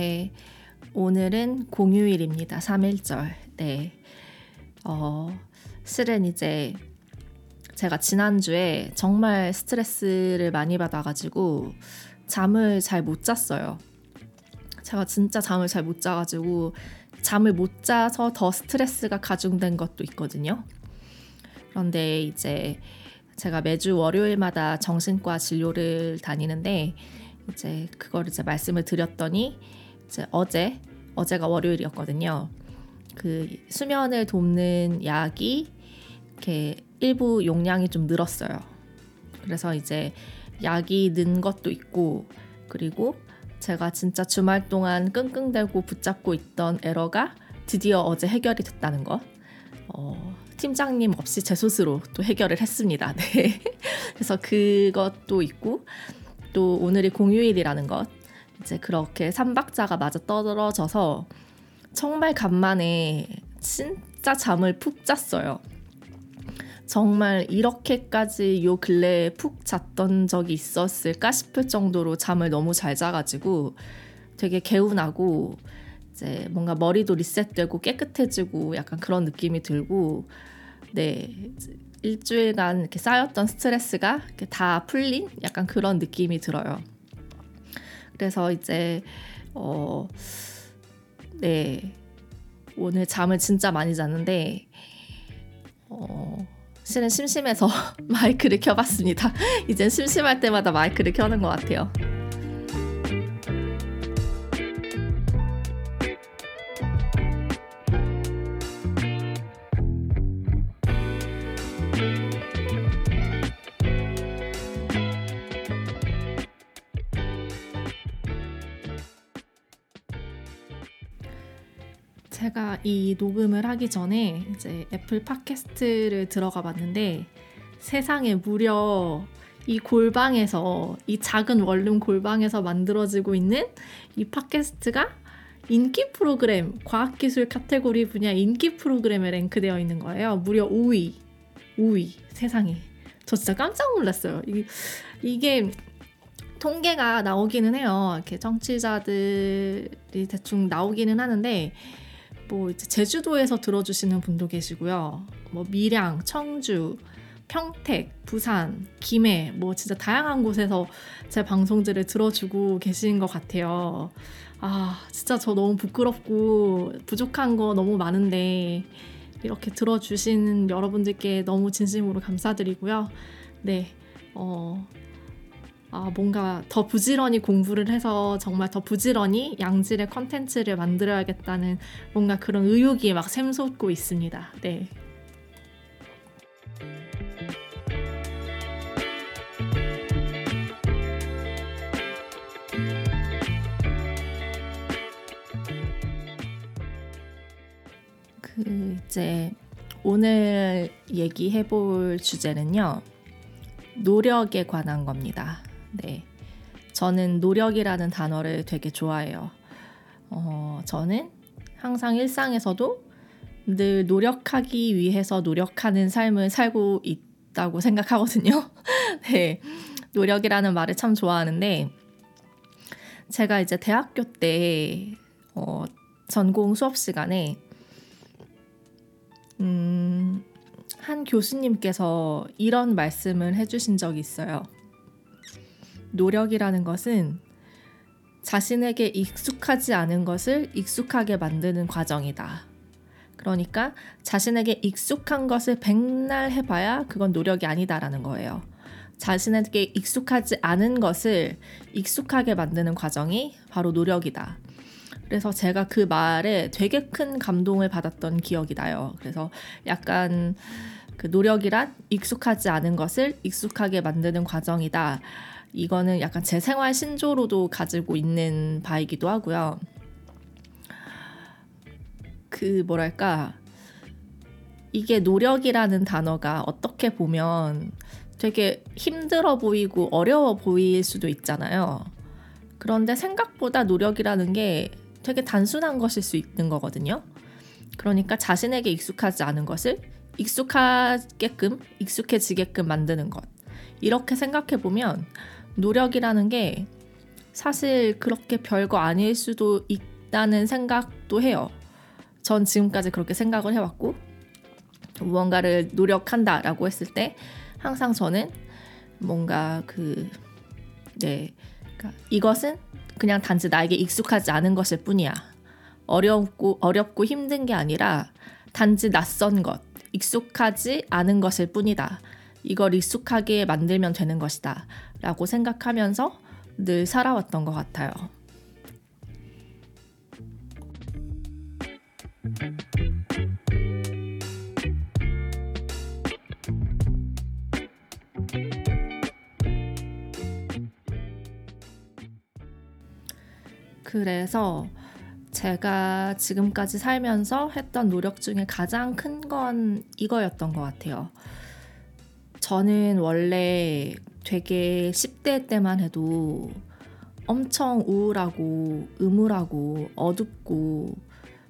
네. 오늘은 공휴일입니다. 3일절. 네. 어, 실은 이제 제가 지난주에 정말 스트레스를 많이 받아가지고 잠을 잘 못 잤어요. 제가 진짜 잠을 잘 못 자가지고 잠을 못 자서 더 스트레스가 가중된 것도 있거든요. 그런데 이제 제가 매주 월요일마다 정신과 진료를 다니는데 이제 그걸 이제 말씀을 드렸더니 어제 어제가 월요일이었거든요. 그 수면을 돕는 약이 이렇게 일부 용량이 좀 늘었어요. 그래서 이제 약이 는 것도 있고 그리고 제가 진짜 주말 동안 끙끙대고 붙잡고 있던 에러가 드디어 어제 해결이 됐다는 것. 어, 팀장님 없이 제 스스로 또 해결을 했습니다. 네. 그래서 그것도 있고 또 오늘이 공휴일이라는 것. 이제 그렇게 삼박자가 맞아 떨어져서 정말 간만에 진짜 잠을 푹 잤어요. 정말 이렇게까지 요 근래에 푹 잤던 적이 있었을까 싶을 정도로 잠을 너무 잘 자가지고 되게 개운하고 이제 뭔가 머리도 리셋되고 깨끗해지고 약간 그런 느낌이 들고 네 일주일간 이렇게 쌓였던 스트레스가 이렇게 다 풀린 약간 그런 느낌이 들어요. 그래서 이제 어 네 오늘 잠을 진짜 많이 잤는데 어 실은 심심해서 마이크를 켜봤습니다. 이젠 심심할 때마다 마이크를 켜는 것 같아요. 이 녹음을 하기 전에 이제 애플 팟캐스트를 들어가 봤는데 세상에 무려 이 골방에서 이 작은 원룸 골방에서 만들어지고 있는 이 팟캐스트가 인기 프로그램 과학기술 카테고리 분야 인기 프로그램에 랭크되어 있는 거예요. 무려 5위, 5위 세상에. 저 진짜 깜짝 놀랐어요. 이게, 이게 통계가 나오기는 해요. 이렇게 청취자들이 대충 나오기는 하는데 뭐 이제 제주도에서 들어주시는 분도 계시고요. 뭐 밀양, 청주, 평택, 부산, 김해 뭐 진짜 다양한 곳에서 제 방송들을 들어주고 계신 것 같아요. 아 진짜 저 너무 부끄럽고 부족한 거 너무 많은데 이렇게 들어주신 여러분들께 너무 진심으로 감사드리고요. 네, 어, 아, 뭔가 더 부지런히 공부를 해서 정말 더 부지런히 양질의 컨텐츠를 만들어야겠다는 뭔가 그런 의욕이 막 샘솟고 있습니다. 네. 그 이제 오늘 얘기해 볼 주제는요. 노력에 관한 겁니다. 네. 저는 노력이라는 단어를 되게 좋아해요. 어, 저는 항상 일상에서도 늘 노력하기 위해서 노력하는 삶을 살고 있다고 생각하거든요. 네. 노력이라는 말을 참 좋아하는데, 제가 이제 대학교 때, 어, 전공 수업 시간에, 음, 한 교수님께서 이런 말씀을 해주신 적이 있어요. 노력이라는 것은 자신에게 익숙하지 않은 것을 익숙하게 만드는 과정이다. 그러니까 자신에게 익숙한 것을 백날 해봐야 그건 노력이 아니다라는 거예요. 자신에게 익숙하지 않은 것을 익숙하게 만드는 과정이 바로 노력이다. 그래서 제가 그 말에 되게 큰 감동을 받았던 기억이 나요. 그래서 약간 그 노력이란 익숙하지 않은 것을 익숙하게 만드는 과정이다. 이거는 약간 제 생활 신조로도 가지고 있는 바이기도 하고요. 그 뭐랄까 이게 노력이라는 단어가 어떻게 보면 되게 힘들어 보이고 어려워 보일 수도 있잖아요. 그런데 생각보다 노력이라는 게 되게 단순한 것일 수 있는 거거든요. 그러니까 자신에게 익숙하지 않은 것을 익숙하게끔, 익숙해지게끔 만드는 것. 이렇게 생각해 보면 노력이라는 게 사실 그렇게 별거 아닐 수도 있다는 생각도 해요. 전 지금까지 그렇게 생각을 해왔고, 무언가를 노력한다라고 했을 때 항상 저는 뭔가 그, 네. 그러니까 이것은 그냥 단지 나에게 익숙하지 않은 것일 뿐이야. 어렵고, 어렵고 힘든 게 아니라 단지 낯선 것, 익숙하지 않은 것일 뿐이다. 이걸 익숙하게 만들면 되는 것이다. 라고 생각하면서 늘 살아왔던 것 같아요. 그래서 제가 지금까지 살면서 했던 노력 중에 가장 큰 건 이거였던 것 같아요. 저는 원래 되게 10대 때만 해도 엄청 우울하고 음울하고 어둡고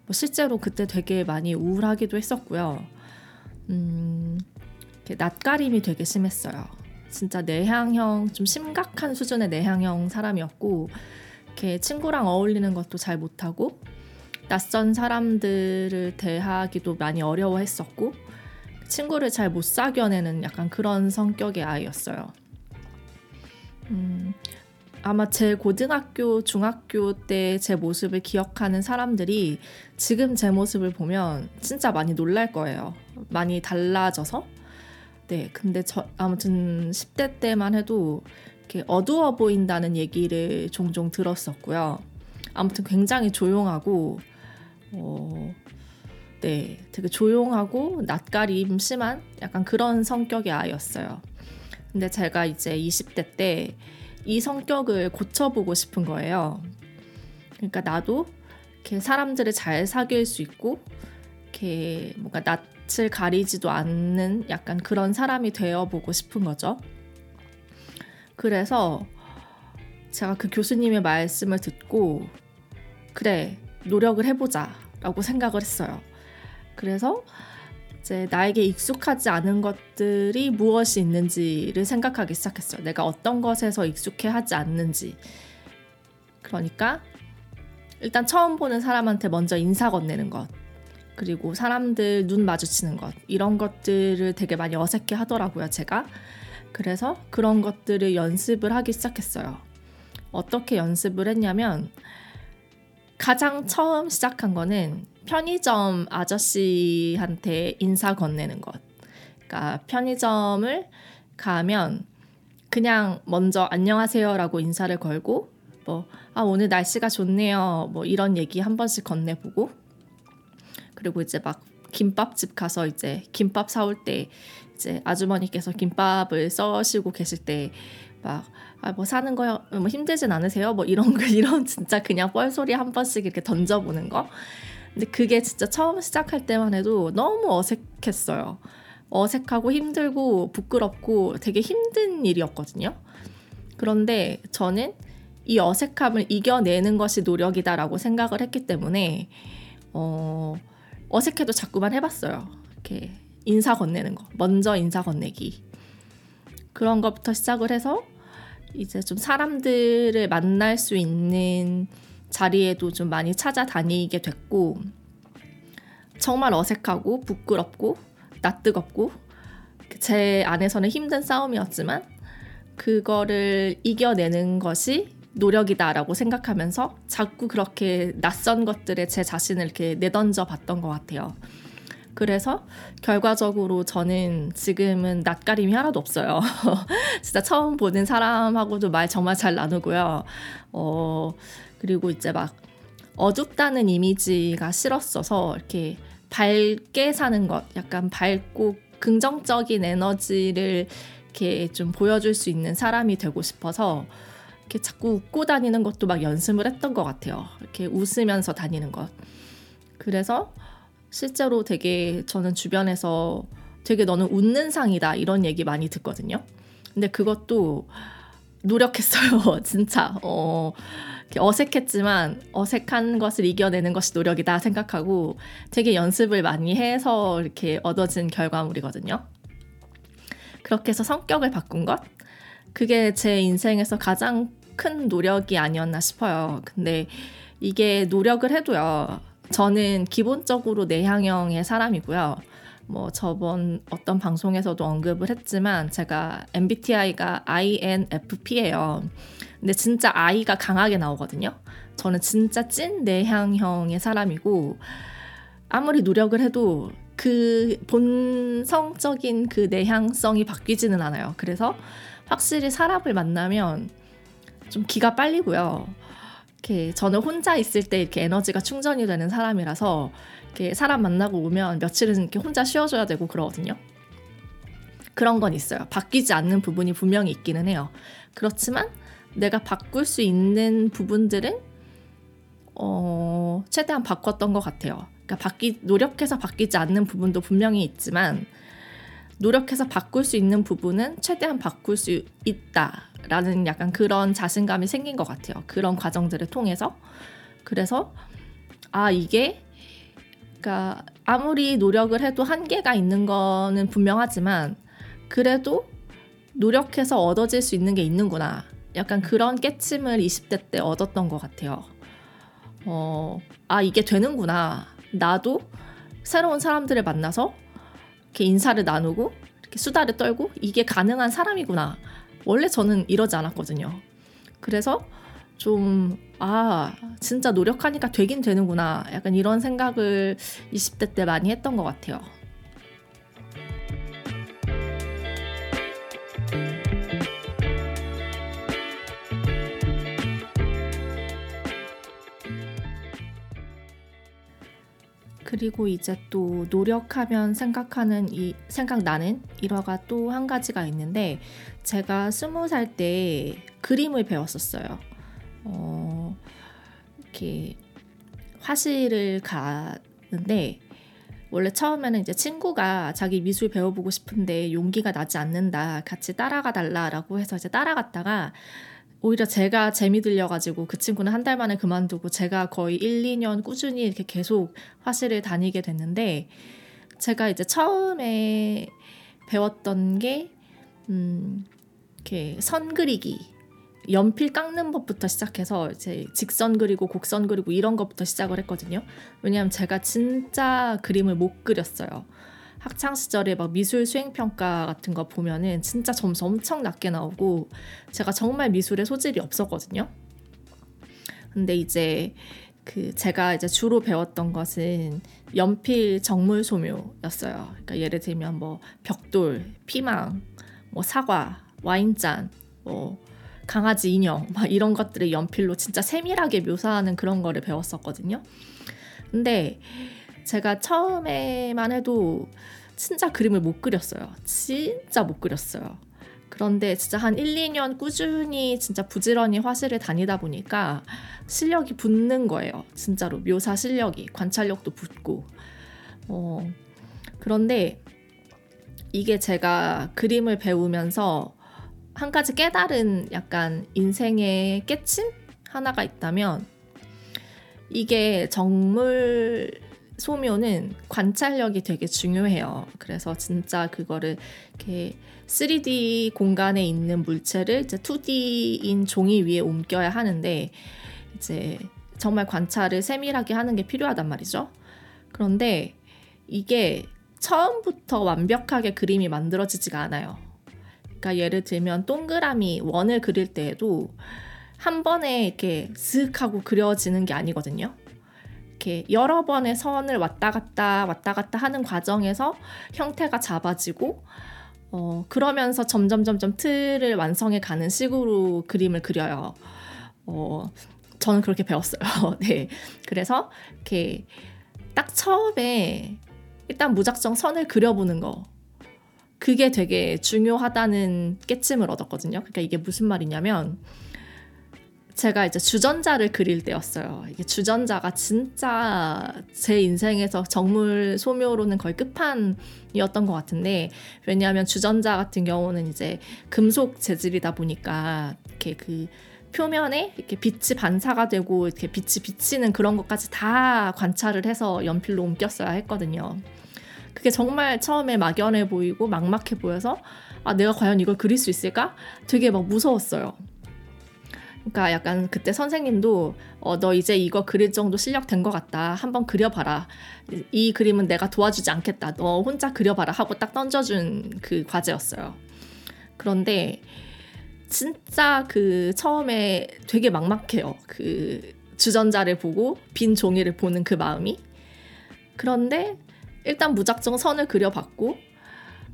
뭐 실제로 그때 되게 많이 우울하기도 했었고요. 음, 낯가림이 되게 심했어요. 진짜 내향형 좀 심각한 수준의 내향형 사람이었고 이렇게 친구랑 어울리는 것도 잘 못하고 낯선 사람들을 대하기도 많이 어려워했었고 친구를 잘 못 사귀어내는 약간 그런 성격의 아이였어요. 음, 아마 제 고등학교, 중학교 때 제 모습을 기억하는 사람들이 지금 제 모습을 보면 진짜 많이 놀랄 거예요. 많이 달라져서. 네, 근데 저 아무튼 10대 때만 해도 이렇게 어두워 보인다는 얘기를 종종 들었었고요. 아무튼 굉장히 조용하고 어, 네, 되게 조용하고 낯가림 심한 약간 그런 성격의 아이였어요. 근데 제가 이제 20대 때 이 성격을 고쳐보고 싶은 거예요. 그러니까 나도 이렇게 사람들을 잘 사귈 수 있고 이렇게 뭔가 낯을 가리지도 않는 약간 그런 사람이 되어보고 싶은 거죠. 그래서 제가 그 교수님의 말씀을 듣고 그래 노력을 해보자 라고 생각을 했어요. 그래서 이제 나에게 익숙하지 않은 것들이 무엇이 있는지를 생각하기 시작했어요. 내가 어떤 것에서 익숙해 하지 않는지. 그러니까 일단 처음 보는 사람한테 먼저 인사 건네는 것. 그리고 사람들 눈 마주치는 것. 이런 것들을 되게 많이 어색해 하더라고요, 제가. 그래서 그런 것들을 연습을 하기 시작했어요. 어떻게 연습을 했냐면 가장 처음 시작한 거는 편의점 아저씨한테 인사 건네는 것. 그러니까 편의점을 가면 그냥 먼저 안녕하세요라고 인사를 걸고 뭐 아 오늘 날씨가 좋네요. 뭐 이런 얘기 한 번씩 건네보고 그리고 이제 막 김밥집 가서 이제 김밥 사올 때 이제 아주머니께서 김밥을 써시고 계실 때 막 아 뭐 사는 거요 뭐 힘들진 않으세요? 뭐 이런 거 이런 진짜 그냥 뻘소리 한 번씩 이렇게 던져보는 거. 근데 그게 진짜 처음 시작할 때만 해도 너무 어색했어요. 어색하고 힘들고 부끄럽고 되게 힘든 일이었거든요. 그런데 저는 이 어색함을 이겨내는 것이 노력이다라고 생각을 했기 때문에 어, 어색해도 자꾸만 해봤어요. 이렇게 인사 건네는 거. 먼저 인사 건네기. 그런 것부터 시작을 해서 이제 좀 사람들을 만날 수 있는 자리에도 좀 많이 찾아다니게 됐고 정말 어색하고 부끄럽고 낯뜨겁고 제 안에서는 힘든 싸움이었지만 그거를 이겨내는 것이 노력이다라고 생각하면서 자꾸 그렇게 낯선 것들에 제 자신을 이렇게 내던져 봤던 것 같아요. 그래서 결과적으로 저는 지금은 낯가림이 하나도 없어요. 진짜 처음 보는 사람하고도 말 정말 잘 나누고요. 어, 그리고 이제 막 어둡다는 이미지가 싫었어서 이렇게 밝게 사는 것, 약간 밝고 긍정적인 에너지를 이렇게 좀 보여줄 수 있는 사람이 되고 싶어서 이렇게 자꾸 웃고 다니는 것도 막 연습을 했던 것 같아요. 이렇게 웃으면서 다니는 것. 그래서 실제로 되게 저는 주변에서 되게 너는 웃는 상이다 이런 얘기 많이 듣거든요. 근데 그것도 노력했어요, 진짜. 어, 어색했지만 어색한 것을 이겨내는 것이 노력이다 생각하고 되게 연습을 많이 해서 이렇게 얻어진 결과물이거든요. 그렇게 해서 성격을 바꾼 것? 그게 제 인생에서 가장 큰 노력이 아니었나 싶어요. 근데 이게 노력을 해도요. 저는 기본적으로 내향형의 사람이고요. 뭐 저번 어떤 방송에서도 언급을 했지만 제가 MBTI가 INFP예요. 근데 진짜 I가 강하게 나오거든요. 저는 진짜 찐 내향형의 사람이고 아무리 노력을 해도 그 본성적인 그 내향성이 바뀌지는 않아요. 그래서 확실히 사람을 만나면 좀 기가 빨리고요. 이렇게 저는 혼자 있을 때 이렇게 에너지가 충전이 되는 사람이라서 이렇게 사람 만나고 오면 며칠은 이렇게 혼자 쉬어줘야 되고 그러거든요. 그런 건 있어요. 바뀌지 않는 부분이 분명히 있기는 해요. 그렇지만 내가 바꿀 수 있는 부분들은 어, 최대한 바꿨던 것 같아요. 그러니까 바뀌 노력해서 바뀌지 않는 부분도 분명히 있지만 노력해서 바꿀 수 있는 부분은 최대한 바꿀 수 있다라는 약간 그런 자신감이 생긴 것 같아요. 그런 과정들을 통해서 그래서 아 이게 그러니까 아무리 노력을 해도 한계가 있는 거는 분명하지만 그래도 노력해서 얻어질 수 있는 게 있는구나. 약간 그런 깨침을 20대 때 얻었던 것 같아요. 어, 아, 이게 되는구나. 나도 새로운 사람들을 만나서 이렇게 인사를 나누고 이렇게 수다를 떨고 이게 가능한 사람이구나. 원래 저는 이러지 않았거든요. 그래서 좀, 아, 진짜 노력하니까 되긴 되는구나. 약간 이런 생각을 20대 때 많이 했던 것 같아요. 그리고 이제 또 노력하면 생각하는 이 생각나는 일화가 또 한 가지가 있는데 제가 스무 살 때 그림을 배웠었어요. 어, 이렇게 화실을 가는데 원래 처음에는 이제 친구가 자기 미술 배워보고 싶은데 용기가 나지 않는다. 같이 따라가 달라라고 해서 이제 따라갔다가 오히려 제가 재미 들려가지고 그 친구는 한 달 만에 그만두고 제가 거의 1, 2년 꾸준히 이렇게 계속 화실을 다니게 됐는데 제가 이제 처음에 배웠던 게 음, 이렇게 선 그리기 연필 깎는 법부터 시작해서 이제 직선 그리고 곡선 그리고 이런 것부터 시작을 했거든요. 왜냐하면 제가 진짜 그림을 못 그렸어요. 학창 시절에 막 미술 수행 평가 같은 거 보면은 진짜 점수 엄청 낮게 나오고 제가 정말 미술에 소질이 없었거든요. 근데 이제 그 제가 이제 주로 배웠던 것은 연필 정물 소묘였어요. 그러니까 예를 들면 뭐 벽돌, 피망, 뭐 사과, 와인잔, 뭐 강아지 인형 막 이런 것들을 연필로 진짜 세밀하게 묘사하는 그런 거를 배웠었거든요. 근데 제가 처음에만 해도 진짜 그림을 못 그렸어요. 진짜 못 그렸어요. 그런데 진짜 한 1, 2년 꾸준히 진짜 부지런히 화실을 다니다 보니까 실력이 붙는 거예요. 진짜로 묘사 실력이 관찰력도 붙고. 어, 그런데 이게 제가 그림을 배우면서 한 가지 깨달은 약간 인생의 깨침 하나가 있다면 이게 정물 소묘는 관찰력이 되게 중요해요. 그래서 진짜 그거를 이렇게 3D 공간에 있는 물체를 이제 2D인 종이 위에 옮겨야 하는데 이제 정말 관찰을 세밀하게 하는 게 필요하단 말이죠. 그런데 이게 처음부터 완벽하게 그림이 만들어지지가 않아요. 그러니까 예를 들면 동그라미 원을 그릴 때에도 한 번에 이렇게 슥 하고 그려지는 게 아니거든요. 이렇게 여러 번의 선을 왔다 갔다 왔다 갔다 하는 과정에서 형태가 잡아지고 어, 그러면서 점점 점점 틀을 완성해 가는 식으로 그림을 그려요. 어, 저는 그렇게 배웠어요. 네. 그래서 이렇게 딱 처음에 일단 무작정 선을 그려보는 거. 그게 되게 중요하다는 깨침을 얻었거든요. 그러니까 이게 무슨 말이냐면 제가 이제 주전자를 그릴 때였어요. 이게 주전자가 진짜 제 인생에서 정물 소묘로는 거의 끝판이었던 것 같은데 왜냐하면 주전자 같은 경우는 이제 금속 재질이다 보니까 이렇게 그 표면에 이렇게 빛이 반사가 되고 이렇게 빛이 비치는 그런 것까지 다 관찰을 해서 연필로 옮겼어야 했거든요. 그게 정말 처음에 막연해 보이고 막막해 보여서 아 내가 과연 이걸 그릴 수 있을까? 되게 막 무서웠어요. 그러니까 약간 그때 선생님도 어, 너 이제 이거 그릴 정도 실력 된 것 같다. 한번 그려봐라. 이 그림은 내가 도와주지 않겠다. 너 혼자 그려봐라 하고 딱 던져준 그 과제였어요. 그런데 진짜 그 처음에 되게 막막해요. 그 주전자를 보고 빈 종이를 보는 그 마음이. 그런데 일단 무작정 선을 그려봤고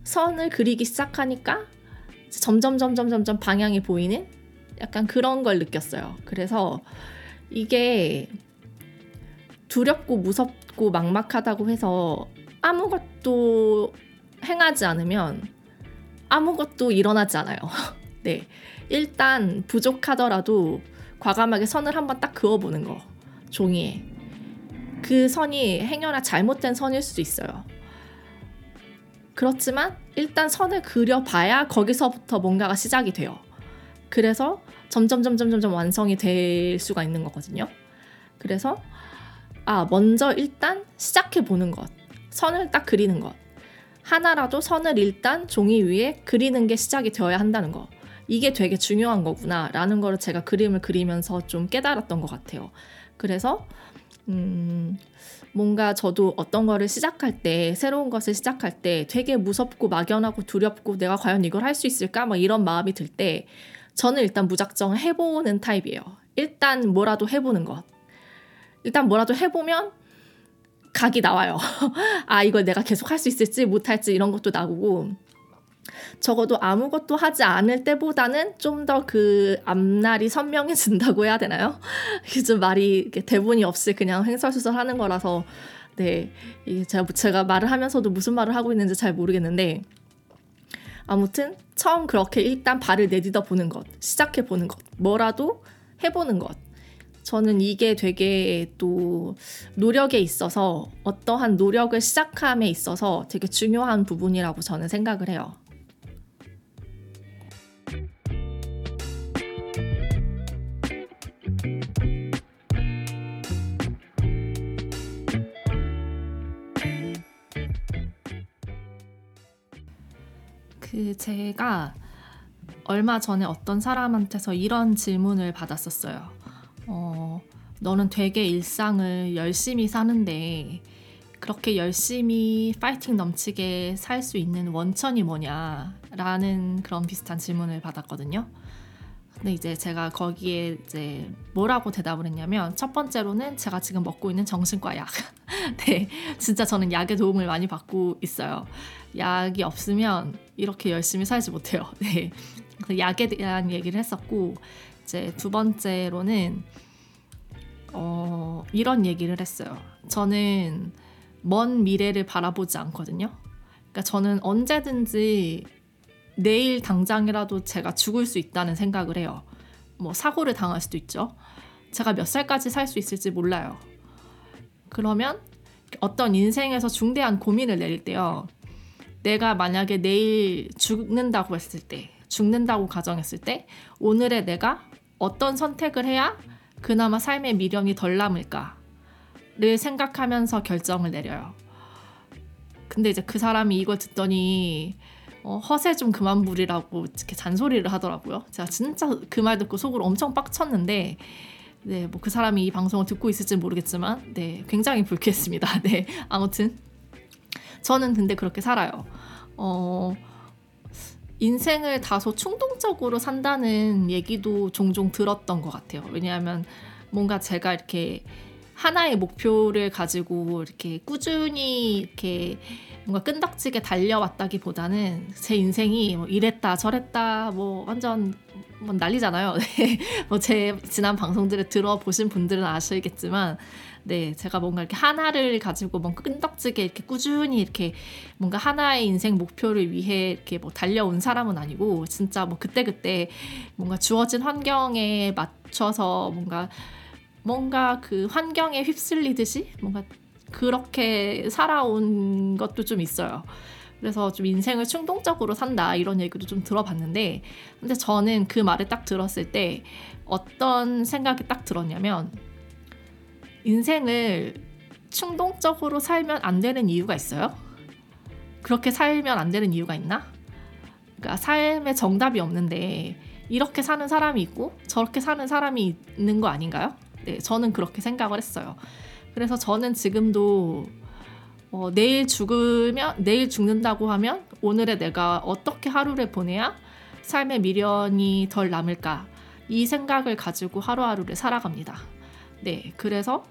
선을 그리기 시작하니까 점점 점점 점점 방향이 보이는 약간 그런 걸 느꼈어요. 그래서 이게 두렵고 무섭고 막막하다고 해서 아무것도 행하지 않으면 아무것도 일어나지 않아요. 네. 일단 부족하더라도 과감하게 선을 한번 딱 그어보는 거. 종이에. 그 선이 행여나 잘못된 선일 수도 있어요. 그렇지만 일단 선을 그려봐야 거기서부터 뭔가가 시작이 돼요. 그래서 점점 점점 점점 완성이 될 수가 있는 거거든요. 그래서 아 먼저 일단 시작해 보는 것, 선을 딱 그리는 것, 하나라도 선을 일단 종이 위에 그리는 게 시작이 되어야 한다는 거. 이게 되게 중요한 거구나라는 거를 제가 그림을 그리면서 좀 깨달았던 것 같아요. 그래서 음, 뭔가 저도 어떤 거를 시작할 때, 새로운 것을 시작할 때 되게 무섭고 막연하고 두렵고 내가 과연 이걸 할 수 있을까? 막 이런 마음이 들 때, 저는 일단 무작정 해보는 타입이에요. 일단 뭐라도 해보는 것. 일단 뭐라도 해보면 각이 나와요. 아, 이걸 내가 계속 할 수 있을지 못할지 이런 것도 나오고, 적어도 아무것도 하지 않을 때보다는 좀 더 그 앞날이 선명해진다고 해야 되나요? 좀 말이 대본이 없이 그냥 횡설수설 하는 거라서 네 이게 제가 제가 말을 하면서도 무슨 말을 하고 있는지 잘 모르겠는데 아무튼 처음 그렇게 일단 발을 내딛어 보는 것, 시작해 보는 것, 뭐라도 해보는 것. 저는 이게 되게 또 노력에 있어서 어떠한 노력을 시작함에 있어서 되게 중요한 부분이라고 저는 생각을 해요. 그 제가 얼마 전에 어떤 사람한테서 이런 질문을 받았었어요. 어, 너는 되게 일상을 열심히 사는데 그렇게 열심히 파이팅 넘치게 살 수 있는 원천이 뭐냐 라는 그런 비슷한 질문을 받았거든요. 근데 이제 제가 거기에 이제 뭐라고 대답을 했냐면 첫 번째로는 제가 지금 먹고 있는 정신과 약. 네, 진짜 저는 약의 도움을 많이 받고 있어요. 약이 없으면 이렇게 열심히 살지 못해요. 네, 약에 대한 얘기를 했었고 이제 두 번째로는 어, 이런 얘기를 했어요. 저는 먼 미래를 바라보지 않거든요. 그러니까 저는 언제든지 내일 당장이라도 제가 죽을 수 있다는 생각을 해요. 뭐 사고를 당할 수도 있죠. 제가 몇 살까지 살 수 있을지 몰라요. 그러면 어떤 인생에서 중대한 고민을 내릴 때요. 내가 만약에 내일 죽는다고 했을 때, 죽는다고 가정했을 때, 오늘의 내가 어떤 선택을 해야 그나마 삶의 미련이 덜 남을까를 생각하면서 결정을 내려요. 근데 이제 그 사람이 이걸 듣더니 어, 허세 좀 그만 부리라고 이렇게 잔소리를 하더라고요. 제가 진짜 그 말 듣고 속으로 엄청 빡쳤는데 네, 뭐 그 사람이 이 방송을 듣고 있을지 모르겠지만 네, 굉장히 불쾌했습니다. 네, 아무튼 저는 근데 그렇게 살아요. 어, 인생을 다소 충동적으로 산다는 얘기도 종종 들었던 것 같아요. 왜냐하면 뭔가 제가 이렇게 하나의 목표를 가지고 이렇게 꾸준히 이렇게 뭔가 끈덕지게 달려왔다기보다는 제 인생이 뭐 이랬다 저랬다 뭐 완전 뭐 난리잖아요. 네. 뭐제 지난 방송들을 들어보신 분들은 아시겠지만 네, 제가 뭔가 이렇게 하나를 가지고 뭔가 끈덕지게 이렇게 꾸준히 이렇게 뭔가 하나의 인생 목표를 위해 이렇게 뭐 달려온 사람은 아니고 진짜 뭐 그때그때 뭔가 주어진 환경에 맞춰서 뭔가 뭔가 그 환경에 휩쓸리듯이 뭔가 그렇게 살아온 것도 좀 있어요. 그래서 좀 인생을 충동적으로 산다 이런 얘기도 좀 들어봤는데 근데 저는 그 말을 딱 들었을 때 어떤 생각이 딱 들었냐면 인생을 충동적으로 살면 안 되는 이유가 있어요? 그렇게 살면 안 되는 이유가 있나? 그러니까 삶에 정답이 없는데 이렇게 사는 사람이 있고 저렇게 사는 사람이 있는 거 아닌가요? 네, 저는 그렇게 생각을 했어요. 그래서 저는 지금도 어, 내일 죽으면 내일 죽는다고 하면 오늘의 내가 어떻게 하루를 보내야 삶의 미련이 덜 남을까 이 생각을 가지고 하루하루를 살아갑니다. 네, 그래서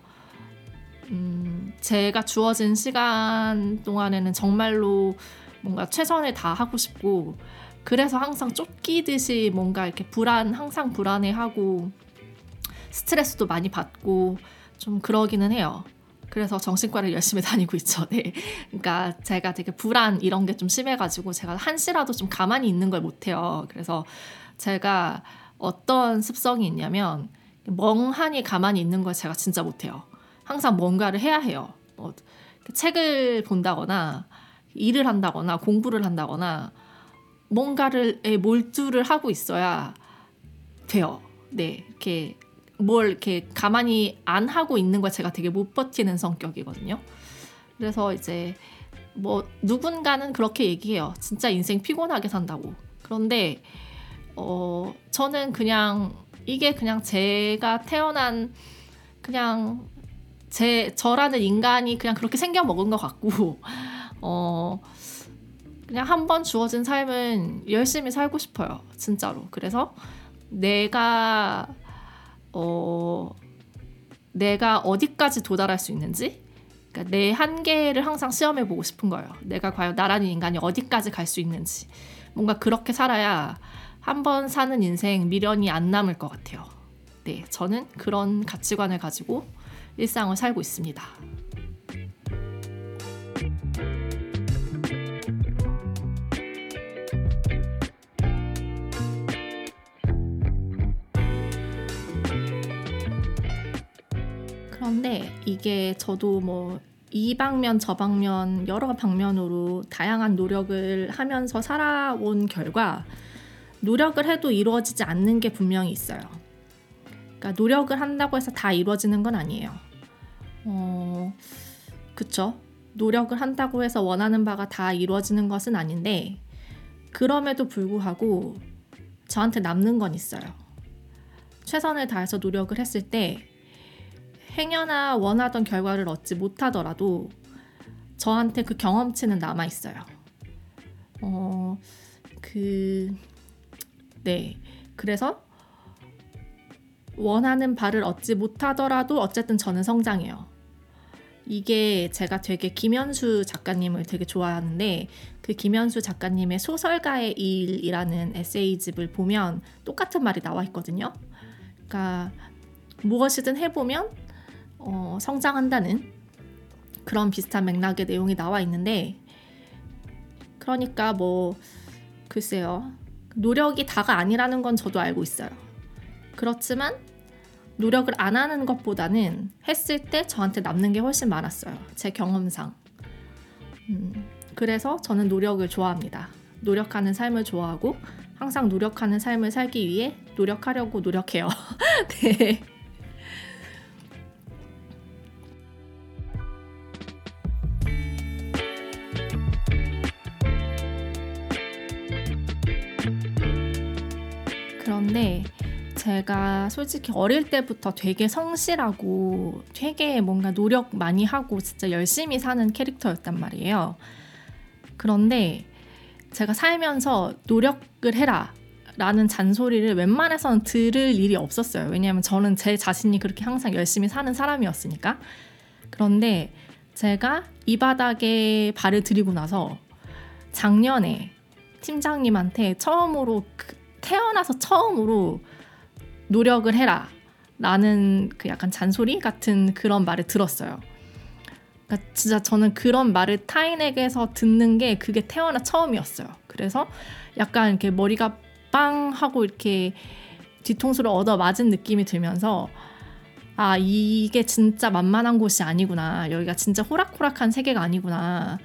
음, 제가 주어진 시간 동안에는 정말로 뭔가 최선을 다하고 싶고 그래서 항상 쫓기듯이 뭔가 이렇게 불안 항상 불안해하고 스트레스도 많이 받고 좀 그러기는 해요. 그래서 정신과를 열심히 다니고 있죠. 네. 그러니까 제가 되게 불안 이런 게 좀 심해가지고 제가 한시라도 좀 가만히 있는 걸 못해요. 그래서 제가 어떤 습성이 있냐면 멍하니 가만히 있는 걸 제가 진짜 못해요. 항상 뭔가를 해야 해요. 뭐 책을 본다거나 일을 한다거나 공부를 한다거나 뭔가를 몰두를 하고 있어야 돼요. 네, 이렇게 뭘 이렇게 가만히 안 하고 있는 걸 제가 되게 못 버티는 성격이거든요. 그래서 이제 뭐 누군가는 그렇게 얘기해요. 진짜 인생 피곤하게 산다고. 그런데 어 저는 그냥 이게 그냥 제가 태어난 그냥 제 저라는 인간이 그냥 그렇게 생겨 먹은 것 같고 어 그냥 한 번 주어진 삶은 열심히 살고 싶어요. 진짜로. 그래서 내가 어 내가 어디까지 도달할 수 있는지 그러니까 내 한계를 항상 시험해 보고 싶은 거예요. 내가 과연 나라는 인간이 어디까지 갈 수 있는지 뭔가 그렇게 살아야 한 번 사는 인생 미련이 안 남을 것 같아요. 네, 저는 그런 가치관을 가지고 일상을 살고 있습니다. 그런데 이게 저도 뭐 이 방면 저 방면 여러 방면으로 다양한 노력을 하면서 살아온 결과 노력을 해도 이루어지지 않는 게 분명히 있어요. 그러니까 노력을 한다고 해서 다 이루어지는 건 아니에요. 어, 그쵸? 노력을 한다고 해서 원하는 바가 다 이루어지는 것은 아닌데 그럼에도 불구하고 저한테 남는 건 있어요. 최선을 다해서 노력을 했을 때 행여나 원하던 결과를 얻지 못하더라도 저한테 그 경험치는 남아 있어요. 어, 그, 네. 그래서 원하는 바를 얻지 못하더라도 어쨌든 저는 성장해요. 이게 제가 되게 김현수 작가님을 되게 좋아하는데 그 김현수 작가님의 소설가의 일이라는 에세이집을 보면 똑같은 말이 나와 있거든요. 그러니까 무엇이든 해보면 어, 성장한다는 그런 비슷한 맥락의 내용이 나와 있는데 그러니까 뭐 글쎄요 노력이 다가 아니라는 건 저도 알고 있어요. 그렇지만 노력을 안 하는 것보다는 했을 때 저한테 남는 게 훨씬 많았어요. 제 경험상. 음, 그래서 저는 노력을 좋아합니다. 노력하는 삶을 좋아하고 항상 노력하는 삶을 살기 위해 노력하려고 노력해요. 네. 그런데 제가 솔직히 어릴 때부터 되게 성실하고 되게 뭔가 노력 많이 하고 진짜 열심히 사는 캐릭터였단 말이에요. 그런데 제가 살면서 노력을 해라. 라는 잔소리를 웬만해서는 들을 일이 없었어요. 왜냐하면 저는 제 자신이 그렇게 항상 열심히 사는 사람이었으니까. 그런데 제가 이 바닥에 발을 들이고 나서 작년에 팀장님한테 처음으로 그 태어나서 처음으로 노력을 해라 라는 그 약간 잔소리 같은 그런 말을 들었어요. 그러니까 진짜 저는 그런 말을 타인에게서 듣는 게 그게 태어나 처음이었어요. 그래서 약간 이렇게 머리가 빵 하고 이렇게 뒤통수를 얻어 맞은 느낌이 들면서 아 이게 진짜 만만한 곳이 아니구나 여기가 진짜 호락호락한 세계가 아니구나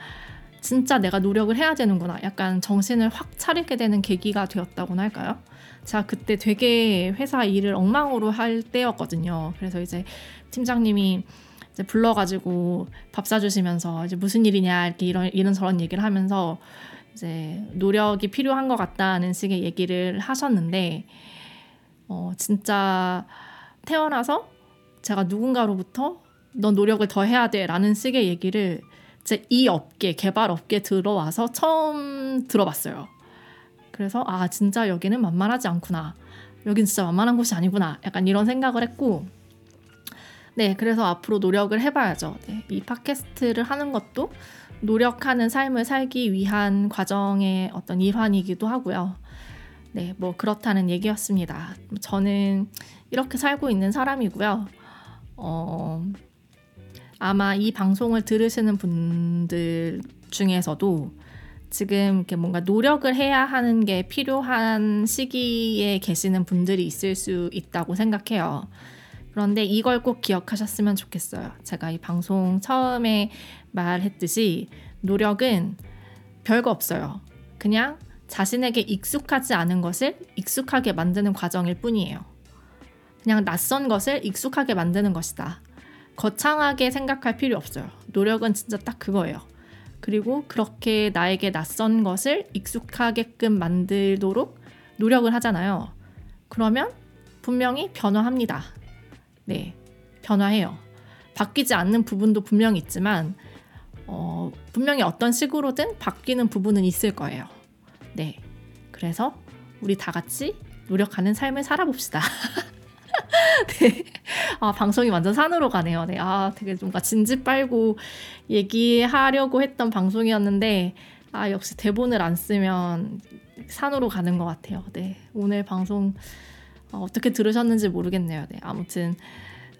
진짜 내가 노력을 해야 되는구나. 약간 정신을 확 차리게 되는 계기가 되었다고나 할까요? 자, 그때 되게 회사 일을 엉망으로 할 때였거든요. 그래서 이제 팀장님이 이제 불러가지고 밥 사주시면서 이제 무슨 일이냐 이렇게 이런 이런 저런 얘기를 하면서 이제 노력이 필요한 것 같다는 식의 얘기를 하셨는데 어, 진짜 태어나서 제가 누군가로부터 넌 노력을 더 해야 돼라는 식의 얘기를 제 이 업계 개발 업계 들어와서 처음 들어봤어요. 그래서 아 진짜 여기는 만만하지 않구나. 여긴 진짜 만만한 곳이 아니구나. 약간 이런 생각을 했고 네 그래서 앞으로 노력을 해봐야죠. 네, 이 팟캐스트를 하는 것도 노력하는 삶을 살기 위한 과정의 어떤 일환이기도 하고요. 네, 뭐 그렇다는 얘기였습니다. 저는 이렇게 살고 있는 사람이고요. 어, 아마 이 방송을 들으시는 분들 중에서도 지금 이렇게 뭔가 노력을 해야 하는 게 필요한 시기에 계시는 분들이 있을 수 있다고 생각해요. 그런데 이걸 꼭 기억하셨으면 좋겠어요. 제가 이 방송 처음에 말했듯이 노력은 별거 없어요. 그냥 자신에게 익숙하지 않은 것을 익숙하게 만드는 과정일 뿐이에요. 그냥 낯선 것을 익숙하게 만드는 것이다. 거창하게 생각할 필요 없어요. 노력은 진짜 딱 그거예요. 그리고 그렇게 나에게 낯선 것을 익숙하게끔 만들도록 노력을 하잖아요. 그러면 분명히 변화합니다. 네, 변화해요. 바뀌지 않는 부분도 분명히 있지만, 어, 분명히 어떤 식으로든 바뀌는 부분은 있을 거예요. 네. 그래서 우리 다 같이 노력하는 삶을 살아봅시다. 네. 아, 방송이 완전 산으로 가네요. 네. 아, 되게 뭔가 진지 빨고 얘기하려고 했던 방송이었는데, 아, 역시 대본을 안 쓰면 산으로 가는 것 같아요. 네. 오늘 방송 어, 떻게 들으셨는지 모르겠네요. 네. 아무튼,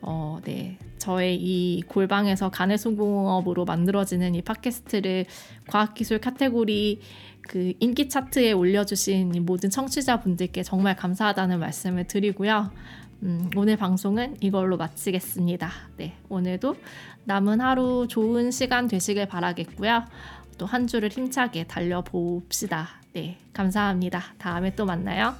어, 네. 저의 이 골방에서 간해수공업으로 만들어지는 이 팟캐스트를 과학기술 카테고리 그 인기 차트에 올려주신 모든 청취자분들께 정말 감사하다는 말씀을 드리고요. 음, 오늘 방송은 이걸로 마치겠습니다. 네, 오늘도 남은 하루 좋은 시간 되시길 바라겠고요. 또 한 주를 힘차게 달려봅시다. 네, 감사합니다. 다음에 또 만나요.